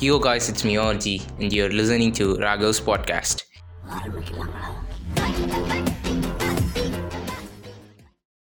Yo guys, it's me Orji, and you're listening to Rago's podcast.